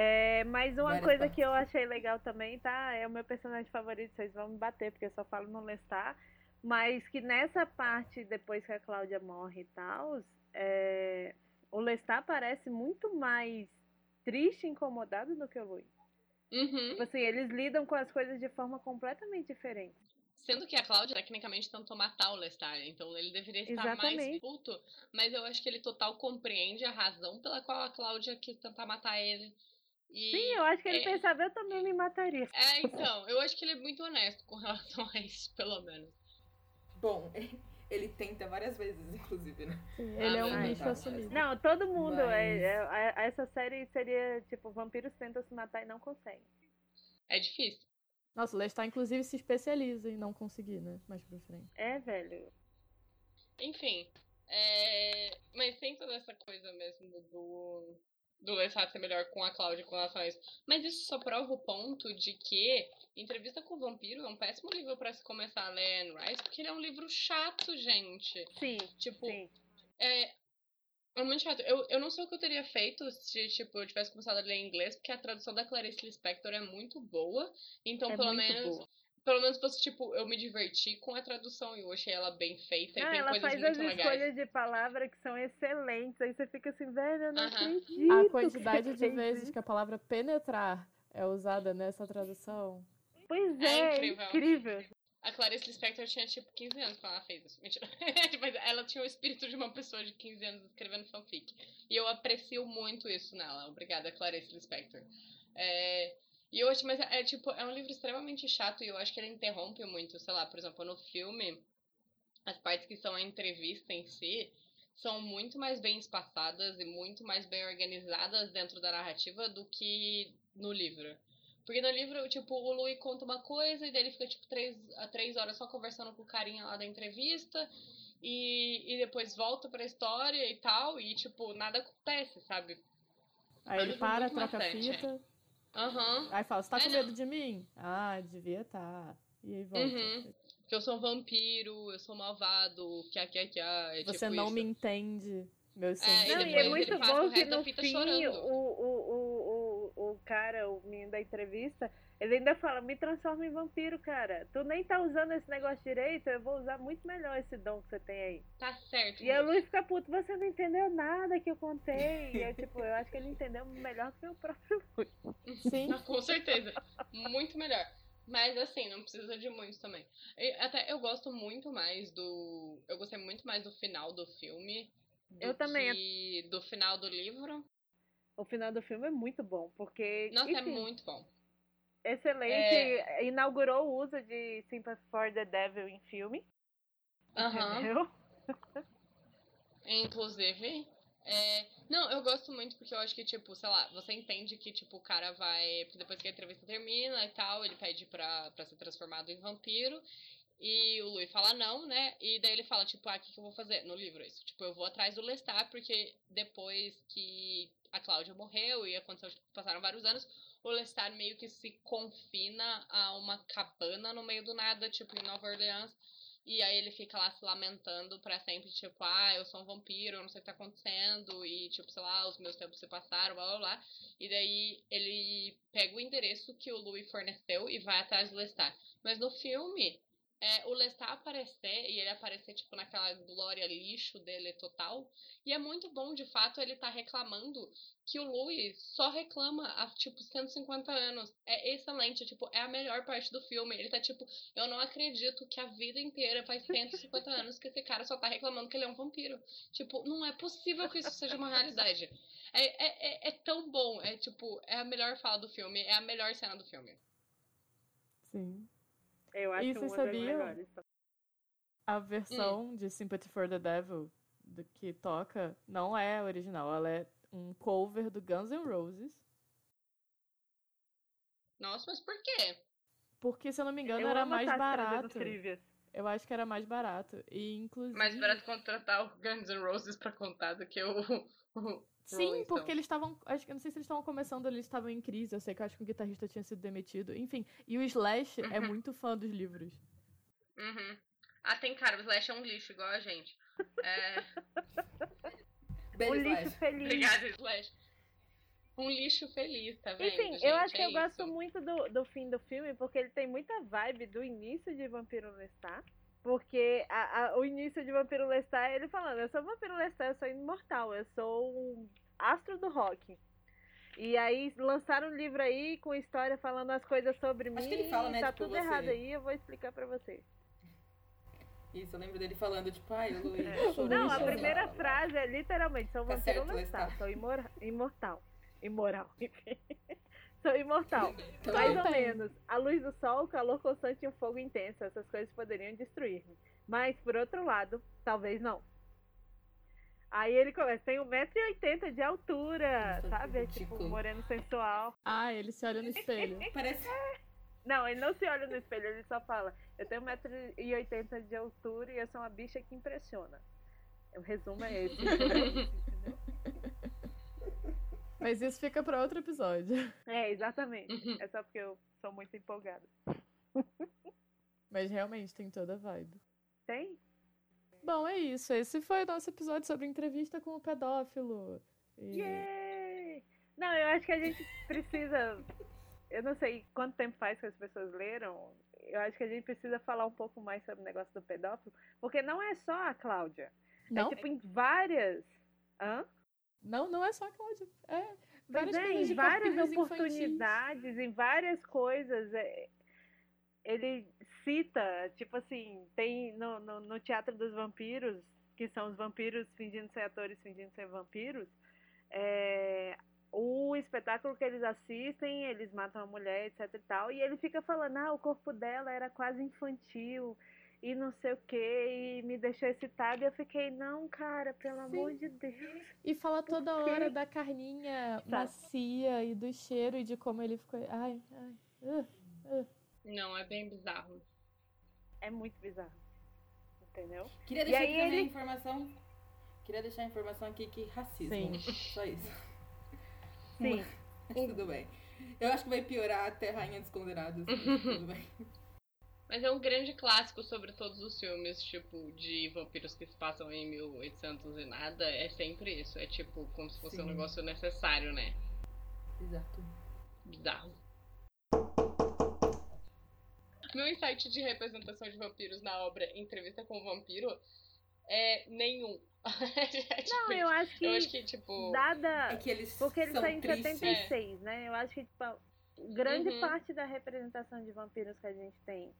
É, mas uma Várias coisa partes. que eu achei legal também, tá? É o meu personagem favorito, vocês vão me bater, porque eu só falo no Lestat. Mas que nessa parte, depois que a Cláudia morre e tal, é, o Lestat parece muito mais triste e incomodado do que o Luiz. Uhum. Tipo assim, eles lidam com as coisas de forma completamente diferente. Sendo que a Cláudia, tecnicamente, tentou matar o Lestat. Então ele deveria estar mais Exatamente. puto. Mas eu acho que ele total compreende a razão pela qual a Cláudia quis tentar matar ele. E... Sim, eu acho que ele é- pensava, eu também me mataria. É, então, eu acho que ele é muito honesto com relação a isso, pelo menos. Bom, [LAUGHS] ele tenta várias vezes, inclusive, né? Ele é um Ah, bicho tá. assumido. Não, todo mundo. Mas- é- é- é- essa série seria, tipo, vampiros tentam se matar e não conseguem. É difícil. Nossa, o Lestat, inclusive, se especializa em não conseguir, né? Mais pra frente. É, velho. Enfim, é... mas tem toda essa coisa mesmo do, do Lestat ser melhor com a Cláudia com relação a isso. Mas isso só prova o ponto de que Entrevista com o Vampiro é um péssimo livro pra se começar a ler Anne Rice, porque ele é um livro chato, gente. Sim, Tipo, sim. é, é muito chato. Eu, eu não sei o que eu teria feito se, tipo, eu tivesse começado a ler em inglês, porque a tradução da Clarice Lispector é muito boa. Então, É pelo menos. boa. Pelo menos fosse, tipo, eu me diverti com a tradução e eu achei ela bem feita e tem ela coisas faz muito as legais. escolhas de palavra que são excelentes. Aí você fica assim, velho, eu não Aham. acredito. A quantidade de vezes isso. que a palavra penetrar é usada nessa tradução. Pois É é, incrível. incrível. A Clarice Lispector tinha tipo 15 anos quando ela fez isso. Mentira. [LAUGHS] Tipo, ela tinha o espírito de uma pessoa de 15 anos escrevendo fanfic. E eu aprecio muito isso nela. Obrigada, Clarice Lispector. É, e acho, mas é tipo, é um livro extremamente chato e eu acho que ele interrompe muito, sei lá, por exemplo, no filme, as partes que são a entrevista em si são muito mais bem espaçadas e muito mais bem organizadas dentro da narrativa do que no livro. Porque no livro, tipo, o Louis conta uma coisa e daí ele fica, tipo, três, a três horas só conversando com o carinha lá da entrevista e, e depois volta pra história e tal, e, tipo, nada acontece, sabe? Aí É ele para, troca a fita. Aham. Aí fala, você tá É, com não. medo de mim? Ah, devia tá. E aí volta. Uhum. Que eu sou um vampiro, eu sou malvado, que que que é Você tipo não isso. me entende, meu É, senhor. e Não, e é muito bom que no fim o cara, o menino da entrevista, ele ainda fala, me transforma em vampiro, cara. Tu nem tá usando esse negócio direito, eu vou usar muito melhor esse dom que você tem aí. Tá certo. E a. Luiz fica puto, você não entendeu nada que eu contei. E eu, tipo, eu acho que ele entendeu melhor que o próprio Luiz. Sim. Ah, [LAUGHS] Com certeza. Muito melhor. Mas assim, não precisa de muito também. E até eu gosto muito mais do. Eu gostei muito mais do final do filme. Do Eu também. que do final do livro. O final do filme é muito bom, porque, Nossa, é enfim, muito bom. excelente. Inaugurou o uso de Sympathy for the Devil em filme. Aham. Entendeu? [LAUGHS] Inclusive. é, Não, eu gosto muito porque eu acho que, tipo, sei lá, você entende que, tipo, o cara vai. Depois que a entrevista termina e tal, ele pede pra, pra ser transformado em vampiro. E o Louis fala não, né? E daí ele fala, tipo, ah, o que, que eu vou fazer? No livro, isso. Tipo, eu vou atrás do Lestat, porque depois que a Cláudia morreu e aconteceu, tipo, passaram vários anos, o Lestat meio que se confina a uma cabana no meio do nada, tipo, em Nova Orleans. E aí ele fica lá se lamentando pra sempre, tipo, ah, eu sou um vampiro, eu não sei o que tá acontecendo, e tipo, sei lá, os meus tempos se passaram, blá blá blá. E daí ele pega o endereço que o Louis forneceu e vai atrás do Lestat. Mas no filme, é, o Lestat aparecer, e ele aparecer, tipo, naquela glória lixo dele total. E é muito bom, de fato, ele tá reclamando que o Louis só reclama há, tipo, 150 anos. É excelente, tipo, é a melhor parte do filme. Ele tá, tipo, eu não acredito que a vida inteira faz 150 anos que esse cara só tá reclamando que ele é um vampiro. Tipo, não é possível que isso seja uma realidade. É, é, é, é tão bom, é tipo, é a melhor fala do filme, é a melhor cena do filme. Sim. Eu acho E vocês sabiam? A versão de Sympathy for the Devil do que toca não é a original, ela é um cover do Guns N' Roses. Nossa, mas por quê? Porque, se eu não me engano, Eu era mais barato. Eu acho que era mais barato. E, inclusive. Mais barato contratar o Guns N' Roses pra contar do que o. [LAUGHS] o Sim, Rolling porque eles estavam. Acho que eu não sei se eles estavam começando, eles estavam em crise. Eu sei que eu acho que o guitarrista tinha sido demitido. Enfim. E o Slash é Uhum. muito fã dos livros. Uhum. Ah, tem cara, o Slash é um lixo, igual a gente. É... Beijo, O lixo feliz. Obrigada, Slash. Um lixo feliz, tá vendo? Enfim, gente? eu acho que É eu gosto isso. muito do, do fim do filme, porque ele tem muita vibe do início de Vampiro Lestat. Porque a- a- o início de Vampiro Lestat é ele falando, eu sou Vampiro Lestat, eu sou imortal, eu sou um astro do rock. E aí lançaram um livro aí com história falando as coisas sobre Acho mim. que ele fala, né, Tá tipo, tudo você- errado aí, eu vou explicar pra vocês. Isso, eu lembro dele falando, tipo, ai, Luiz. É. chorou, Não, a primeira blá. frase é literalmente, sou Tá vampiro certo, Lestat. sou imor imortal. Imoral, [LAUGHS] enfim. Sou imortal. Mais ou menos. A luz do sol, o calor constante e o fogo intenso. Essas coisas poderiam destruir-me. Mas, por outro lado, talvez não. Aí ele começa, tem 1,80m de altura, Nossa, sabe? É tipo moreno sensual. Ah, ele se olha no espelho. [LAUGHS] Parece. Não, ele não se olha no espelho, ele só fala, eu tenho 1,80m de altura e eu sou uma bicha que impressiona. O resumo é esse. [LAUGHS] Mas isso fica pra outro episódio. é, exatamente. Uhum. É só porque eu sou muito empolgada. Mas realmente tem toda a vibe. Tem? Bom, é isso. Esse foi o nosso episódio sobre entrevista com o pedófilo. E- Yay! Não, eu acho que a gente precisa. Eu não sei quanto tempo faz que as pessoas leram. Eu acho que a gente precisa falar um pouco mais sobre o negócio do pedófilo. Porque não é só a Cláudia. Não, É tipo em várias. Hã? Não, não é só Cláudia. É várias é, coisas em várias corpinhos infantis. oportunidades, em várias coisas. é, ele cita, tipo assim, tem no, no, no Teatro dos Vampiros, que são os vampiros fingindo ser atores, fingindo ser vampiros, é, o espetáculo que eles assistem, eles matam a mulher, etc e tal, e ele fica falando, ah, o corpo dela era quase infantil, e não sei o que, e me deixou excitado, e eu fiquei, não, cara, pelo Sim. amor de Deus. E fala toda hora da carninha tá. macia e do cheiro e de como ele ficou, ai, ai, uh, uh. Não, é bem bizarro. É muito bizarro. Entendeu? Queria deixar aqui ele... informação. Queria deixar a informação aqui que racismo. Sim. Só isso. Sim. [LAUGHS] tudo bem. Eu acho que vai piorar até Rainha dos Condenados. tudo bem. Mas é um grande clássico sobre todos os filmes, tipo, de vampiros que se passam em 1800 e nada. É sempre isso. É tipo, como se fosse Sim. um negócio necessário, né? Exato. Bizarro. Meu insight de representação de vampiros na obra Entrevista com o Vampiro é nenhum. [LAUGHS] é, tipo, não, eu acho que. Eu acho que, tipo. Dada. É que eles porque ele em 76, é. né? Eu acho que, tipo, grande uhum. parte da representação de vampiros que a gente tem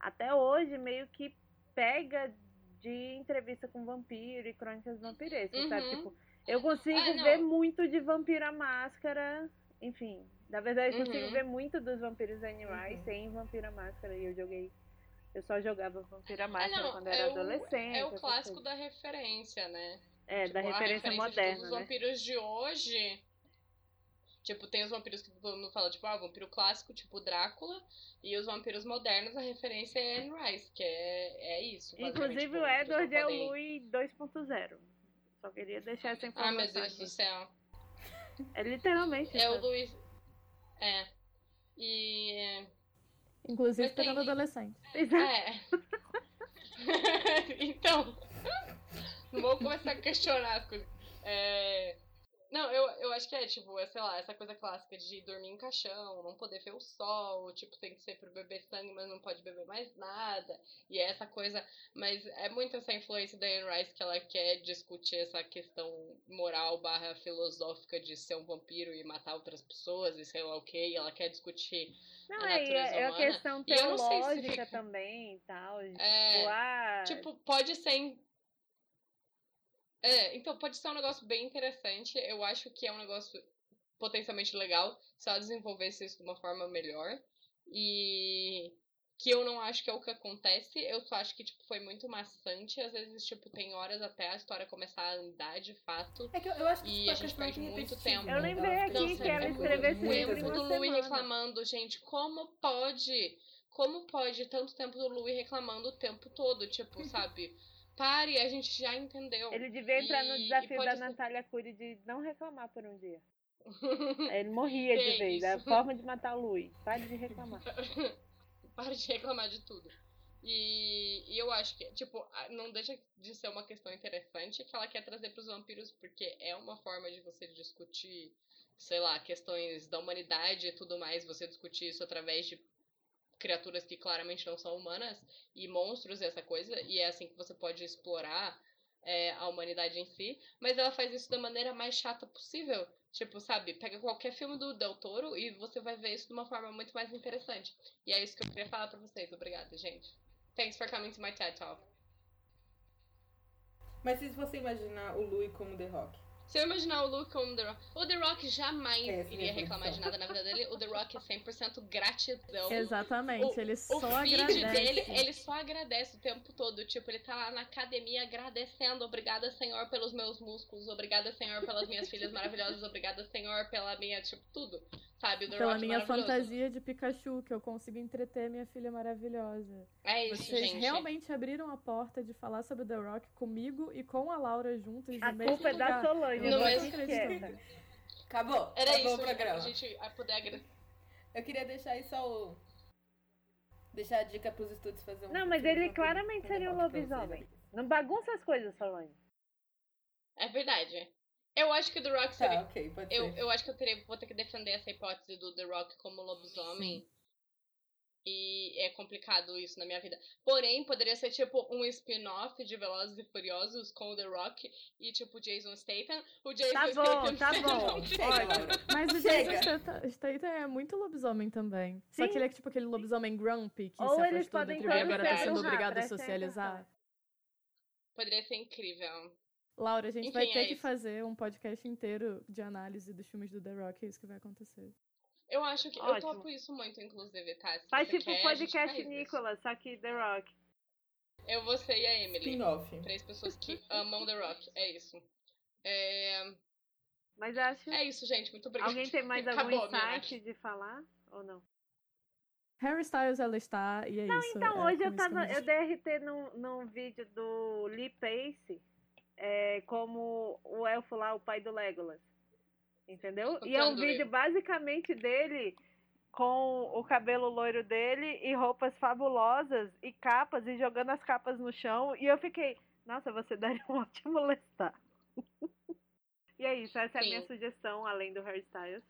até hoje meio que pega de entrevista com vampiro e crônicas vampirescas, uhum. sabe? Tipo, eu consigo ah, ver muito de Vampiro à Máscara, enfim. Na verdade, eu consigo uhum. ver muito dos vampiros animais uhum. sem Vampiro à Máscara. E eu joguei. Eu só jogava Vampiro à Máscara ah, quando era é adolescente. É o clássico da referência, né? É, tipo, da referência, referência moderna. Os né? vampiros de hoje Tipo, tem os vampiros que todo mundo fala, tipo, ah, vampiro clássico, tipo Drácula, e os vampiros modernos, a referência é Anne Rice, que é, é isso. Inclusive tipo, o Edward é o Louis 2.0. Só queria deixar essa informação. Ah, meu Deus aqui. do céu. É literalmente. É o Louis. É. E. Inclusive Mas pegando tem... adolescente. É. [LAUGHS] então. Não vou começar a questionar as coisas. É. Não, eu, eu acho que é, tipo, é, sei lá, essa coisa clássica de dormir em caixão, não poder ver o sol, tipo, tem que ser pro beber sangue, mas não pode beber mais nada. E é essa coisa. Mas é muito essa influência da Anne Rice que ela quer discutir essa questão moral barra filosófica de ser um vampiro e matar outras pessoas e sei lá o que. E ela quer discutir. Não, a é, é a questão teológica fica... também e tal. É, tipo, ah... tipo, pode ser é, então pode ser um negócio bem interessante. Eu acho que é um negócio potencialmente legal se ela desenvolvesse isso de uma forma melhor. E que eu não acho que é o que acontece, eu só acho que, tipo, foi muito maçante. Às vezes, tipo, tem horas até a história começar a andar de fato. É que eu, eu acho que e a gente perde muito tempo. Eu lembrei aqui que ela escreveu sempre do Louis reclamando, gente, como pode? Como pode tanto tempo do Louis reclamando o tempo todo? Tipo, [LAUGHS] sabe? Pare, a gente já entendeu. Ele devia entrar e, no desafio da ser... Natália Cury de não reclamar por um dia. [LAUGHS] Ele morria de vez. É a forma de matar o Luiz. Pare de reclamar. [LAUGHS] Pare de reclamar de tudo. E, e, eu acho que, tipo, não deixa de ser uma questão interessante que ela quer trazer para os vampiros, porque é uma forma de você discutir, sei lá, questões da humanidade e tudo mais, você discutir isso através de criaturas que claramente não são humanas e monstros e essa coisa, e é assim que você pode explorar é, a humanidade em si, mas ela faz isso da maneira mais chata possível. Tipo, sabe, pega qualquer filme do Del Toro e você vai ver isso de uma forma muito mais interessante. E é isso que eu queria falar pra vocês. Obrigada, gente. Thanks for coming to my TED Talk. Mas se você imaginar o Louis como The Rock? Se eu imaginar o Luke como The Rock, o The Rock jamais é, iria reclamar de nada na vida dele. O The Rock é 100% gratidão. Exatamente, o, ele só o agradece. dele, ele só agradece o tempo todo. Tipo, ele tá lá na academia agradecendo. Obrigada, Senhor, pelos meus músculos. Obrigada, Senhor, pelas minhas filhas maravilhosas. Obrigada, Senhor, pela minha, tipo, tudo. Sabe, o The Pela Rock minha fantasia de Pikachu, que eu consigo entreter minha filha maravilhosa. É isso, Vocês gente. realmente abriram a porta de falar sobre The Rock comigo e com a Laura juntos a culpa lugar. é da Solange, no mesmo Acabou. Era Acabou isso, o programa. a gente poder agradecer. Eu queria deixar aí só o... Deixar a dica pros estúdios fazer um... Não, mas ele claramente seria um lobisomem. Não bagunça as coisas, Solange. É verdade. Eu acho que o The Rock seria. Tá, ok, pode eu, ser. eu acho que eu teria, vou ter que defender essa hipótese do The Rock como lobisomem. Sim. E é complicado isso na minha vida. Porém, poderia ser tipo um spin-off de Velozes e Furiosos com o The Rock e tipo Jason Statham. O Jason Tá bom, Statham [LAUGHS] tá bom. um Chega, Olha. Mas o Chega. Jason Statham- é muito lobisomem também. Só Sim. que ele é tipo aquele lobisomem grumpy que Ou se eles podem tribo e agora tá sendo obrigado a socializar. Poderia ser incrível. Laura, a gente Enfim, vai ter é que isso. fazer um podcast inteiro de análise dos filmes do The Rock, é isso que vai acontecer. Eu acho que eu Ótimo. topo isso muito, inclusive, tá? Se Faz você tipo quer, podcast faz. Nicolas, só que The Rock. Eu, você e a Emily. Spin-off. Três pessoas que [LAUGHS] amam The Rock. É isso. É, Mas acho. é isso, gente. Muito obrigada. Alguém tem mais [LAUGHS] Acabou algum insight de falar? Ou não? Harry Styles ela está, e é isso. Então, é hoje eu tava. Eu dei RT num, num vídeo do Lee Pace, é, como o elfo lá, o pai do Legolas. Entendeu? E é um vídeo basicamente dele com o cabelo loiro dele e roupas fabulosas e capas e jogando as capas no chão. E eu fiquei, nossa, você [LAUGHS] daria um ótimo lestar. e é isso, essa é a minha Sim. sugestão, além do Harry Styles.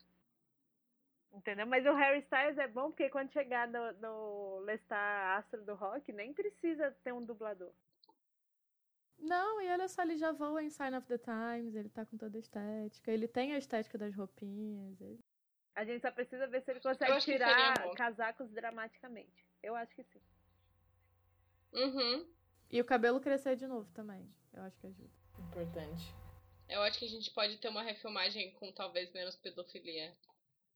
Entendeu? Mas o Harry Styles é bom porque quando chegar no, no Lestar Astro do Rock, nem precisa ter um dublador. Não, e olha só, ele já voa em Sign of the Times, ele tá com toda a estética, ele tem a estética das roupinhas. ele- A gente só precisa ver se ele consegue tirar casacos dramaticamente. Eu acho que sim. Uhum. E o cabelo crescer de novo também, eu acho que ajuda. Importante. Eu acho que a gente pode ter uma refilmagem com talvez menos pedofilia.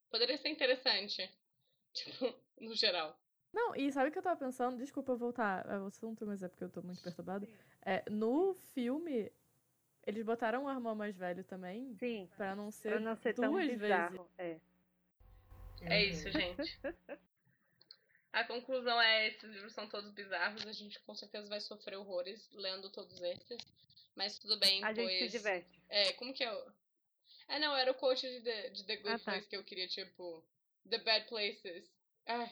Poderia ser interessante. [LAUGHS] Tipo, no geral. Não, e sabe o que eu tava pensando? Desculpa eu voltar ao assunto, mas é porque eu tô muito perturbada. É, no filme, eles botaram um irmão mais velho também, Sim. pra não ser, Pra não ser tão duas vezes. bizarro. É. É Uhum. isso, gente. A conclusão é: esses livros são todos bizarros. A gente com certeza vai sofrer horrores lendo todos esses. Mas tudo bem, A pois. gente se diverte. É, como que é o. É, não, era o coach de The, de The Good Ah, tá. Place que eu queria, tipo. The Bad Places. Ah,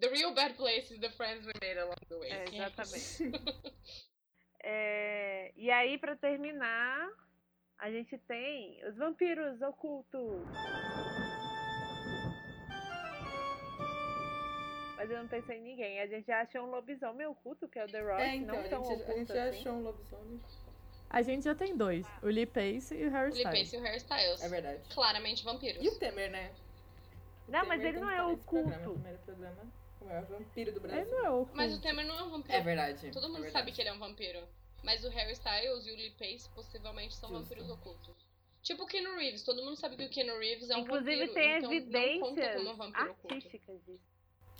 the Real Bad Places, the friends we made along the way. É, exatamente. [LAUGHS] É, e aí, pra terminar, a gente tem os vampiros ocultos. Mas eu não pensei em ninguém. A gente já achou um lobisomem oculto, que é o The Rock. É, então, não a tão gente, a oculto gente já assim. achou um lobisomem. A gente já tem dois, o Lee Pace e o Harry O Lee Styles. Pace e o Hairstyles. É verdade. Claramente vampiros. E o Temer, né? O Não, mas Temer ele tem não é nesse programa, oculto. primeiro programa. O maior vampiro do Ele Brasil. não é oculto. Mas o Temer não é um vampiro. É verdade. Todo mundo é sabe verdade. que ele é um vampiro. Mas o Harry Styles e o Lee Pace possivelmente são Justo. vampiros ocultos. Tipo o Keanu Reeves. Todo mundo sabe que o Keanu Reeves é um Inclusive vampiro. tem então não conta evidências como um vampiro oculto. artísticas disso.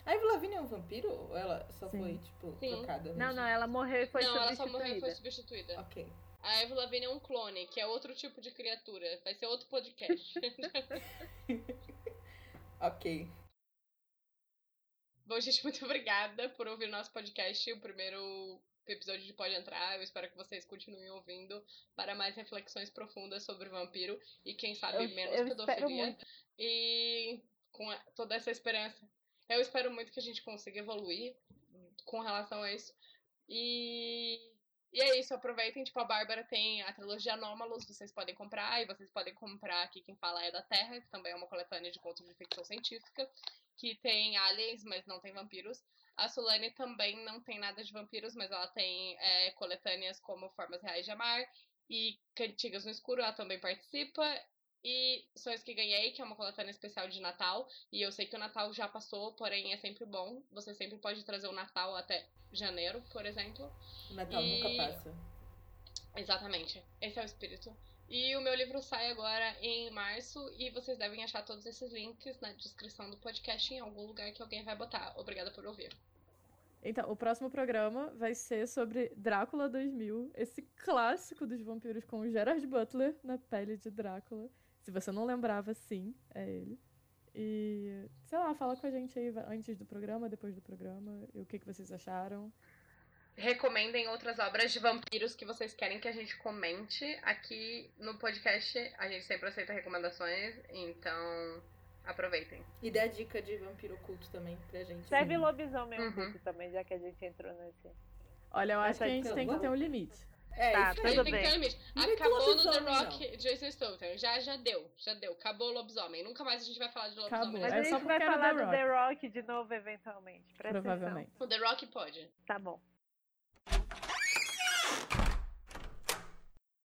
A Ivy Lavigne é um vampiro? Ou ela só Sim. foi, tipo, Sim. trocada? Não, não, ela morreu e foi não, ela só substituída. morreu e foi substituída. Ok. A Avril Lavigne é um clone, que é outro tipo de criatura. Vai ser outro podcast. [LAUGHS] [LAUGHS] Ok. Bom, gente, muito [LAUGHS] obrigada por ouvir nosso podcast. O primeiro episódio de Pode Entrar. Eu espero que vocês continuem ouvindo para mais reflexões profundas sobre o vampiro e, quem sabe, Eu- menos eu pedofilia. E com a- toda essa esperança, eu espero muito que a gente consiga evoluir com relação a isso. E, e é isso, aproveitem. Tipo, a Bárbara tem a trilogia Anômalos, vocês podem comprar. E vocês podem comprar aqui Quem Fala é da Terra, que também é uma coletânea de contos de ficção científica, que tem aliens, mas não tem vampiros. A Solane também não tem nada de vampiros, mas ela tem é, coletâneas como Formas Reais de Amar e Cantigas no Escuro, ela também participa. E Sonhos que Ganhei, que é uma coletânea especial de Natal. E eu sei que o Natal já passou, porém é sempre bom. Você sempre pode trazer o Natal até janeiro, por exemplo. O Natal E- nunca passa. Exatamente. Esse é o espírito. E o meu livro sai agora em março e vocês devem achar todos esses links na descrição do podcast em algum lugar que alguém vai botar. Obrigada por ouvir. Então, o próximo programa vai ser sobre Drácula 2000, esse clássico dos vampiros com Gerard Butler na pele de Drácula. Se você não lembrava, sim, é ele. E, sei lá, fala com a gente aí antes do programa, depois do programa, e o que, que vocês acharam. Recomendem outras obras de vampiros que vocês querem que a gente comente. Aqui no podcast a gente sempre aceita recomendações, então aproveitem. E dá dica de vampiro oculto também pra gente. Serve lobisomem Uhum. oculto também, já que a gente entrou nesse. Olha, eu acho Essa que a gente tem que ter um limite. É, Tá, isso tudo aí. Bem. Não Acabou no The Rock, Jason Statham. Já, já deu, já deu. Acabou o lobisomem. Nunca mais a gente vai falar de lobisomem. Acabou. Mas É a só gente vai falar The do The Rock de novo, eventualmente. Presta atenção. Provavelmente. O The Rock pode. Tá bom.